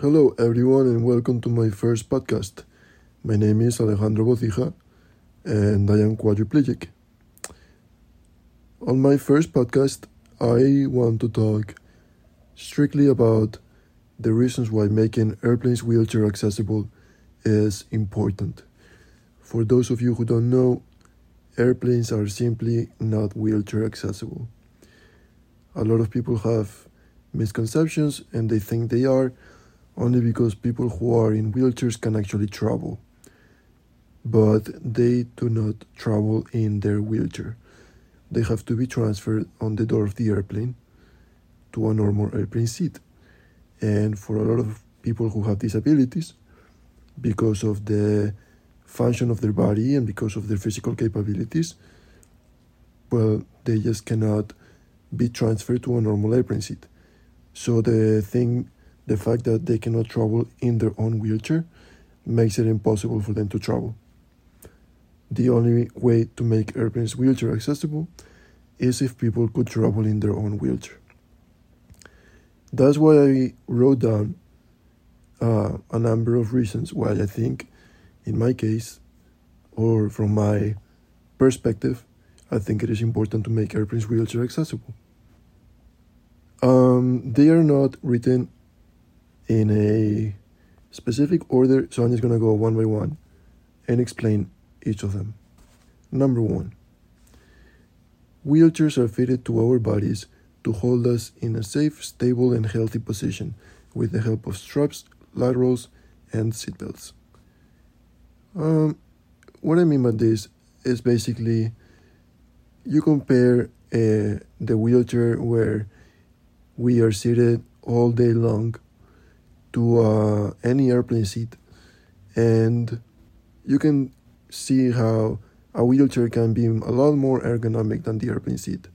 Hello, everyone, and welcome to my first podcast. My name is Alejandro Bocija, and I am quadriplegic. On my first podcast, I want to talk strictly about the reasons why making airplanes wheelchair accessible is important. For those of you who don't know, airplanes are simply not wheelchair accessible. A lot of people have misconceptions and they think they are only because people who are in wheelchairs can actually travel. But they do not travel in their wheelchair. They have to be transferred on the door of the airplane to a normal airplane seat. And for a lot of people who have disabilities, because of the function of their body and because of their physical capabilities, well, they just cannot be transferred to a normal airplane seat. So the thing, the fact that they cannot travel in their own wheelchair makes it impossible for them to travel. The only way to make airplanes wheelchair accessible is if people could travel in their own wheelchair. That's why I wrote down uh, a number of reasons why I think, in my case, or from my perspective, I think it is important to make airplanes wheelchair accessible. Um, they are not written in a specific order, so I'm just gonna go one by one and explain each of them. Number one, wheelchairs are fitted to our bodies to hold us in a safe, stable, and healthy position with the help of straps, laterals, and seatbelts. Um, what I mean by this is basically you compare uh, the wheelchair where we are seated all day long to uh, any airplane seat, and you can see how a wheelchair can be a lot more ergonomic than the airplane seat.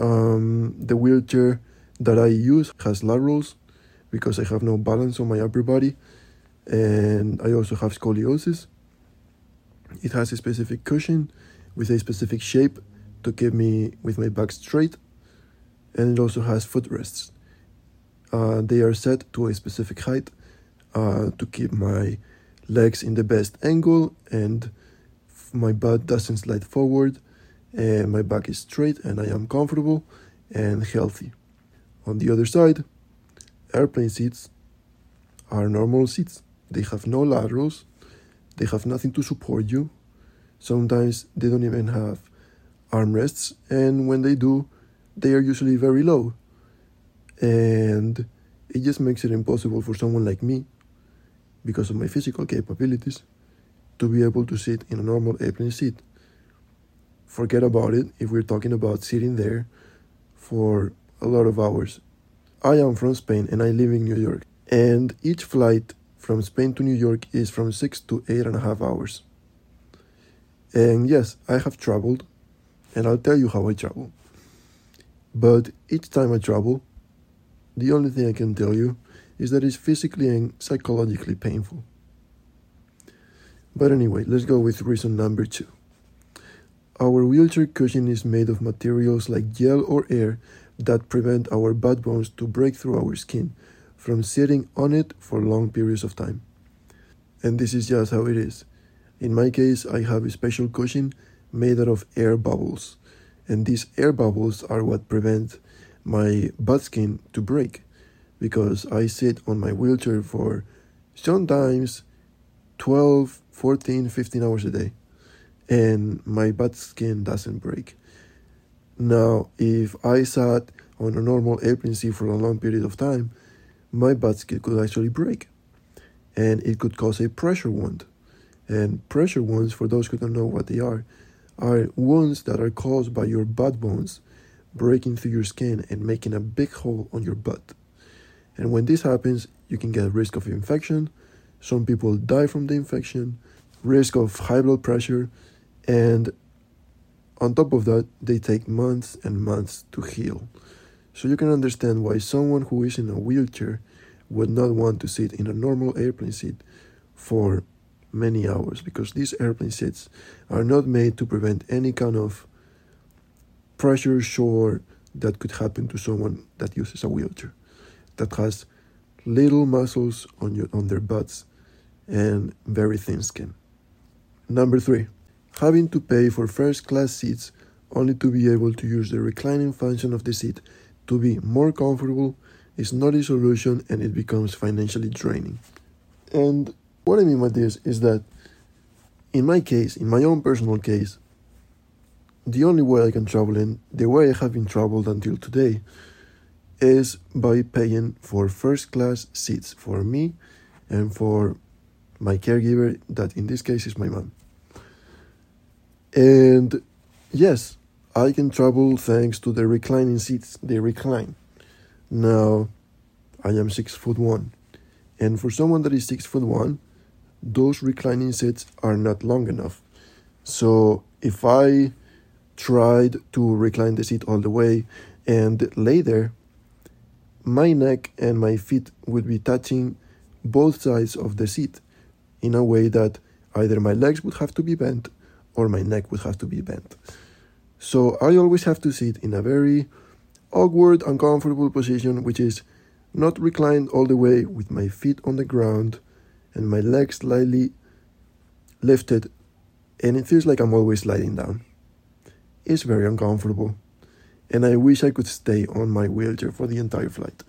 Um, the wheelchair that I use has laterals because I have no balance on my upper body, and I also have scoliosis. It has a specific cushion with a specific shape to keep me with my back straight and it also has footrests. Uh, they are set to a specific height uh, to keep my legs in the best angle and my butt doesn't slide forward and my back is straight and I am comfortable and healthy. On the other side, airplane seats are normal seats. They have no laterals, they have nothing to support you. Sometimes they don't even have armrests, and when they do, they are usually very low. And it just makes it impossible for someone like me, because of my physical capabilities, to be able to sit in a normal airplane seat. Forget about it if we're talking about sitting there for a lot of hours. I am from Spain and I live in New York, and each flight from Spain to New York is from six to eight and a half hours. And yes, I have traveled, and I'll tell you how I travel. But each time I travel, the only thing I can tell you is that it's physically and psychologically painful. But anyway, let's go with reason number two. Our wheelchair cushion is made of materials like gel or air that prevent our butt bones to break through our skin from sitting on it for long periods of time. And this is just how it is. In my case, I have a special cushion made out of air bubbles and these air bubbles are what prevent my butt skin to break because I sit on my wheelchair for sometimes 12, 14, 15 hours a day and my butt skin doesn't break. Now, if I sat on a normal airplane seat for a long period of time, my butt skin could actually break and it could cause a pressure wound. And pressure wounds, for those who don't know what they are, are wounds that are caused by your butt bones breaking through your skin and making a big hole on your butt. And when this happens, you can get risk of infection. Some people die from the infection, risk of high blood pressure, and on top of that, they take months and months to heal. So you can understand why someone who is in a wheelchair would not want to sit in a normal airplane seat for many hours because these airplane seats are not made to prevent any kind of pressure sore that could happen to someone that uses a wheelchair that has little muscles on, your, on their butts, and very thin skin. Number three, having to pay for first class seats only to be able to use the reclining function of the seat to be more comfortable is not a solution and it becomes financially draining. And what I mean by this is that in my case, in my own personal case, the only way I can travel in, the way I have been traveled until today, is by paying for first class seats for me and for my caregiver, that in this case is my mom. And yes, I can travel thanks to the reclining seats. They recline. Now, I am six foot one, and for someone that is six foot one, those reclining seats are not long enough. So if I tried to recline the seat all the way and lay there, my neck and my feet would be touching both sides of the seat in a way that either my legs would have to be bent or my neck would have to be bent. So I always have to sit in a very awkward, uncomfortable position, which is not reclined all the way with my feet on the ground and my legs slightly lifted, and it feels like I'm always sliding down. It's very uncomfortable, and I wish I could stay on my wheelchair for the entire flight.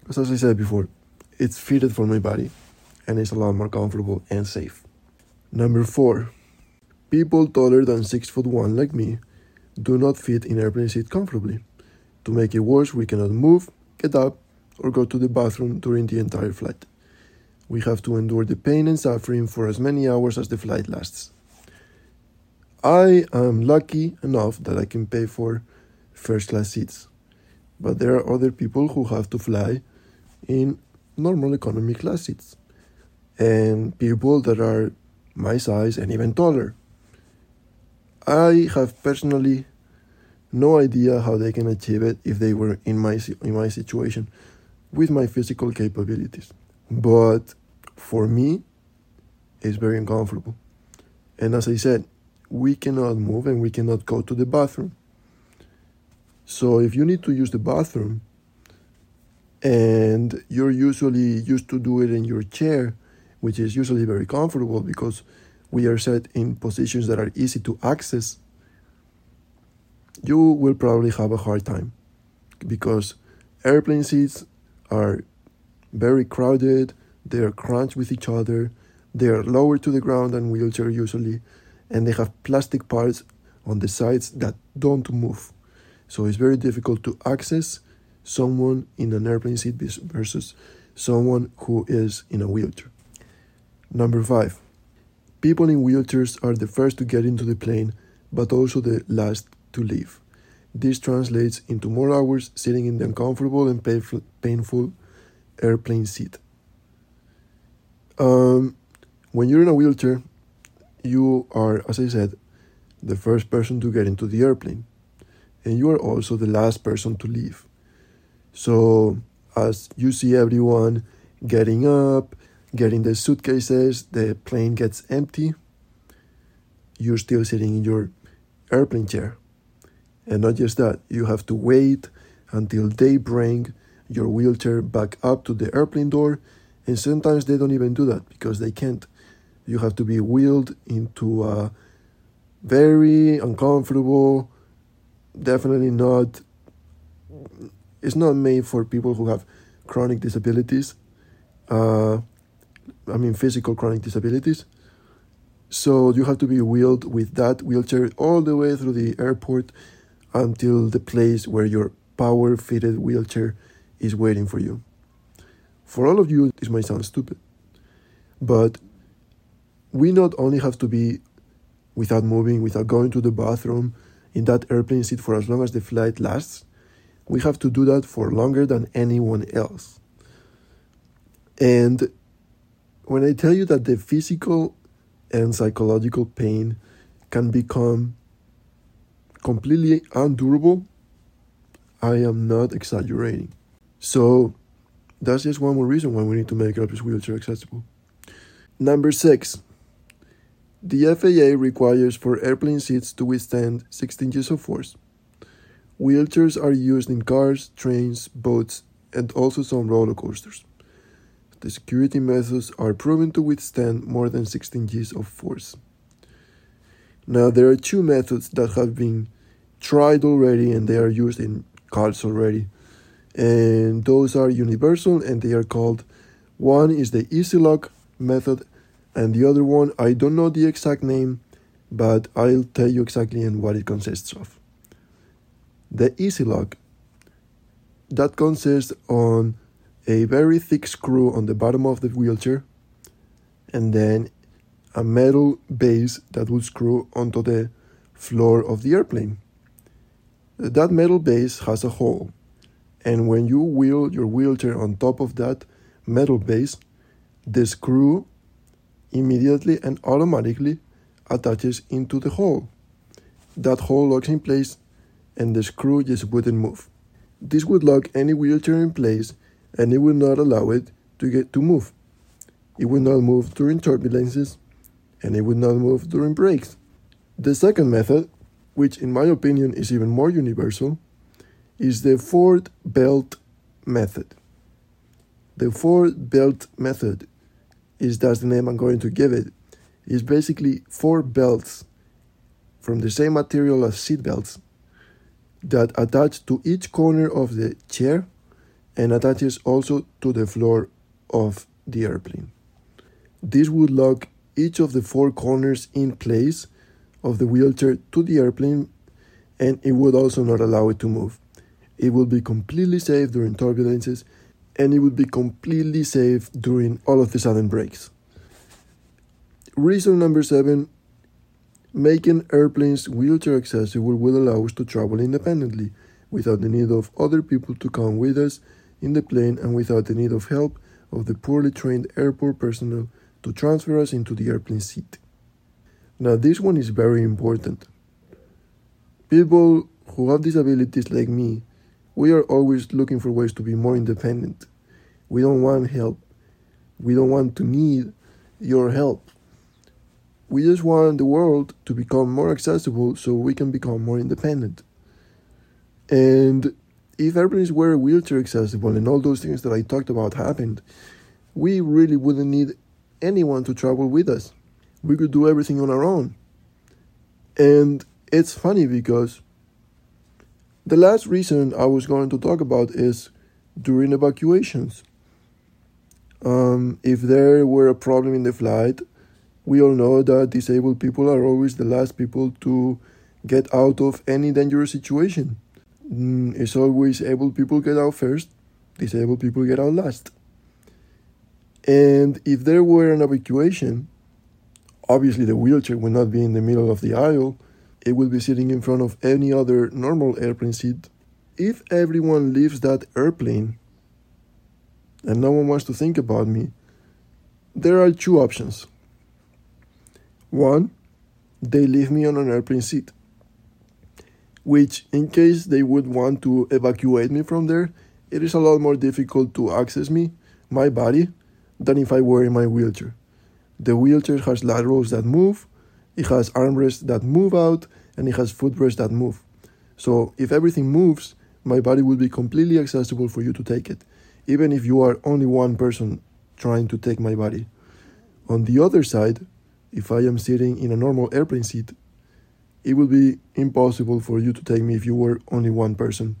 Because, as I said before, it's fitted for my body and it's a lot more comfortable and safe. Number four, people taller than six foot one like me do not fit in airplane seat comfortably. To make it worse, we cannot move, get up, or go to the bathroom during the entire flight. We have to endure the pain and suffering for as many hours as the flight lasts. I am lucky enough that I can pay for first class seats, but there are other people who have to fly in normal economy class seats and people that are my size and even taller. I have personally no idea how they can achieve it if they were in my in my situation with my physical capabilities. But for me, it's very uncomfortable. And as I said, we cannot move and we cannot go to the bathroom. So if you need to use the bathroom and you're usually used to do it in your chair, which is usually very comfortable because we are set in positions that are easy to access, you will probably have a hard time because airplane seats are very crowded, they are crunched with each other, they are lower to the ground than wheelchair usually, and they have plastic parts on the sides that don't move. So it's very difficult to access someone in an airplane seat versus someone who is in a wheelchair. Number five, people in wheelchairs are the first to get into the plane, but also the last to leave. This translates into more hours sitting in the uncomfortable and painful airplane seat. Um, when you're in a wheelchair, you are, as I said, the first person to get into the airplane, and you are also the last person to leave. So, as you see everyone getting up, getting the suitcases, the plane gets empty, you're still sitting in your airplane chair. And not just that, you have to wait until they bring your wheelchair back up to the airplane door. And sometimes they don't even do that because they can't. You have to be wheeled into a very uncomfortable, definitely not, it's not made for people who have chronic disabilities. Uh, I mean, physical chronic disabilities. So you have to be wheeled with that wheelchair all the way through the airport until the place where your power fitted wheelchair is waiting for you. For all of you, this might sound stupid, but we not only have to be without moving, without going to the bathroom in that airplane seat for as long as the flight lasts, we have to do that for longer than anyone else. And when I tell you that the physical and psychological pain can become completely undurable, I am not exaggerating. So that's just one more reason why we need to make Elvis wheelchair accessible. Number six, the FAA requires for airplane seats to withstand 16 Gs of force. Wheelchairs are used in cars, trains, boats, and also some roller coasters. The security methods are proven to withstand more than 16 Gs of force. Now, there are two methods that have been tried already and they are used in cars already. And those are universal and they are called one is the EZ Lock method, and the other one, I don't know the exact name, but I'll tell you exactly and what it consists of. The EZ Lock that consists on a very thick screw on the bottom of the wheelchair and then a metal base that will screw onto the floor of the airplane. That metal base has a hole, and when you wheel your wheelchair on top of that metal base, the screw immediately and automatically attaches into the hole. That hole locks in place and the screw just wouldn't move. This would lock any wheelchair in place and it would not allow it to get to move. It would not move during turbulences and it would not move during brakes. The second method, which in my opinion is even more universal, is the four belt method. The four belt method is that's the name I'm going to give it. Is basically four belts from the same material as seat belts that attach to each corner of the chair and attaches also to the floor of the airplane. This would lock each of the four corners in place of the wheelchair to the airplane and it would also not allow it to move. It would be completely safe during turbulences and it would be completely safe during all of the sudden breaks. Reason number seven making airplanes wheelchair accessible will allow us to travel independently without the need of other people to come with us in the plane and without the need of help of the poorly trained airport personnel to transfer us into the airplane seat. Now, this one is very important. People who have disabilities like me, we are always looking for ways to be more independent. We don't want help. We don't want to need your help. We just want the world to become more accessible so we can become more independent. And if airplanes were wheelchair accessible and all those things that I talked about happened, we really wouldn't need anyone to travel with us. We could do everything on our own. And it's funny because the last reason I was going to talk about is during evacuations. Um, if there were a problem in the flight, we all know that disabled people are always the last people to get out of any dangerous situation. Mm, it's always able people get out first, disabled people get out last. And if there were an evacuation, obviously the wheelchair would not be in the middle of the aisle, it will be sitting in front of any other normal airplane seat. If everyone leaves that airplane and no one wants to think about me, there are two options. One, they leave me on an airplane seat which, in case they would want to evacuate me from there, it is a lot more difficult to access me, my body, than if I were in my wheelchair. The wheelchair has laterals that move, it has armrests that move out, and it has footrests that move. So if everything moves, my body will be completely accessible for you to take it, even if you are only one person trying to take my body. On the other side, if I am sitting in a normal airplane seat, it would be impossible for you to take me if you were only one person.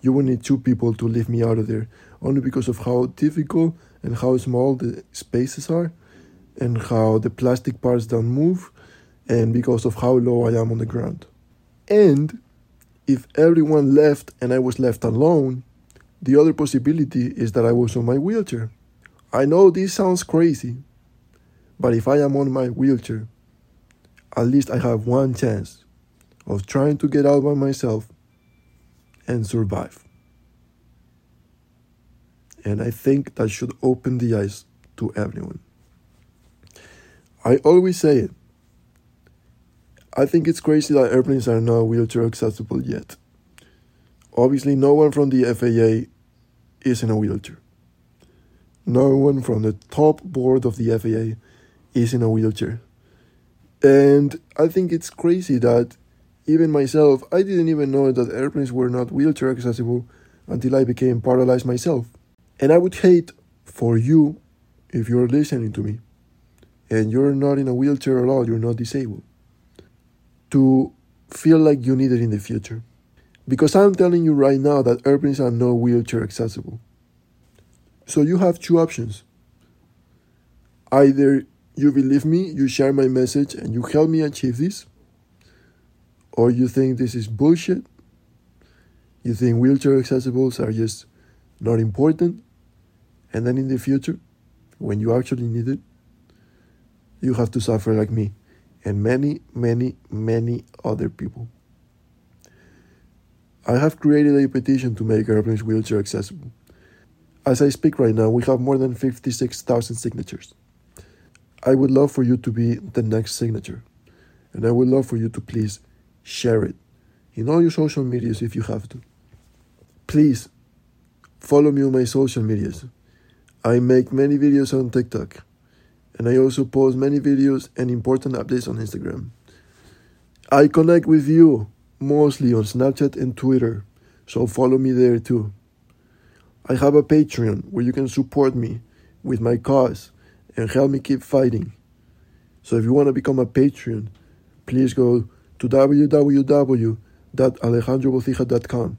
You would need two people to lift me out of there, only because of how difficult and how small the spaces are, and how the plastic parts don't move, and because of how low I am on the ground. And if everyone left and I was left alone, the other possibility is that I was on my wheelchair. I know this sounds crazy, but if I am on my wheelchair, at least I have one chance of trying to get out by myself and survive. And I think that should open the eyes to everyone. I always say it. I think it's crazy that airplanes are not wheelchair accessible yet. Obviously, no one from the FAA is in a wheelchair. No one from the top board of the FAA is in a wheelchair. And I think it's crazy that even myself, I didn't even know that airplanes were not wheelchair accessible until I became paralyzed myself. And I would hate for you, if you're listening to me, and you're not in a wheelchair at all, you're not disabled, to feel like you need it in the future. Because I'm telling you right now that airplanes are not wheelchair accessible. So you have two options. Either you believe me, you share my message, and you help me achieve this, or you think this is bullshit. You think wheelchair accessibles are just not important, and then in the future, when you actually need it, you have to suffer like me and many, many, many other people. I have created a petition to make airplanes wheelchair accessible. As I speak right now, we have more than 56,000 signatures. I would love for you to be the next signature, and I would love for you to please share it in all your social medias if you have to. Please follow me on my social medias. I make many videos on TikTok, and I also post many videos and important updates on Instagram. I connect with you mostly on Snapchat and Twitter, so follow me there too. I have a Patreon where you can support me with my cause and help me keep fighting. So if you want to become a Patreon, please go to www.alejandrobocija.com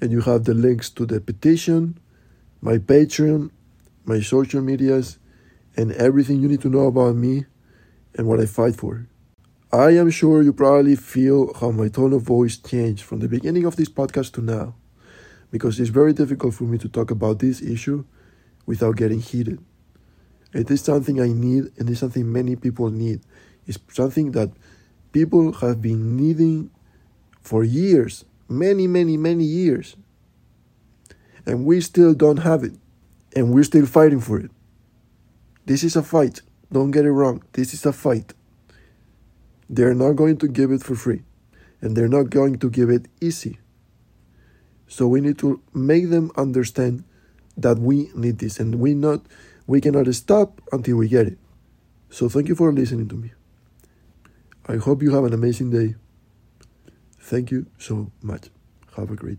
and you have the links to the petition, my Patreon, my social medias, and everything you need to know about me and what I fight for. I am sure you probably feel how my tone of voice changed from the beginning of this podcast to now, because it's very difficult for me to talk about this issue without getting heated. It is something I need, and it's something many people need. It's something that people have been needing for years, many, many, many years. And we still don't have it, and we're still fighting for it. This is a fight. Don't get it wrong. This is a fight. They're not going to give it for free, and they're not going to give it easy. So we need to make them understand that we need this, and we not we cannot stop until we get it. So thank you for listening to me. I hope you have an amazing day. Thank you so much. Have a great day.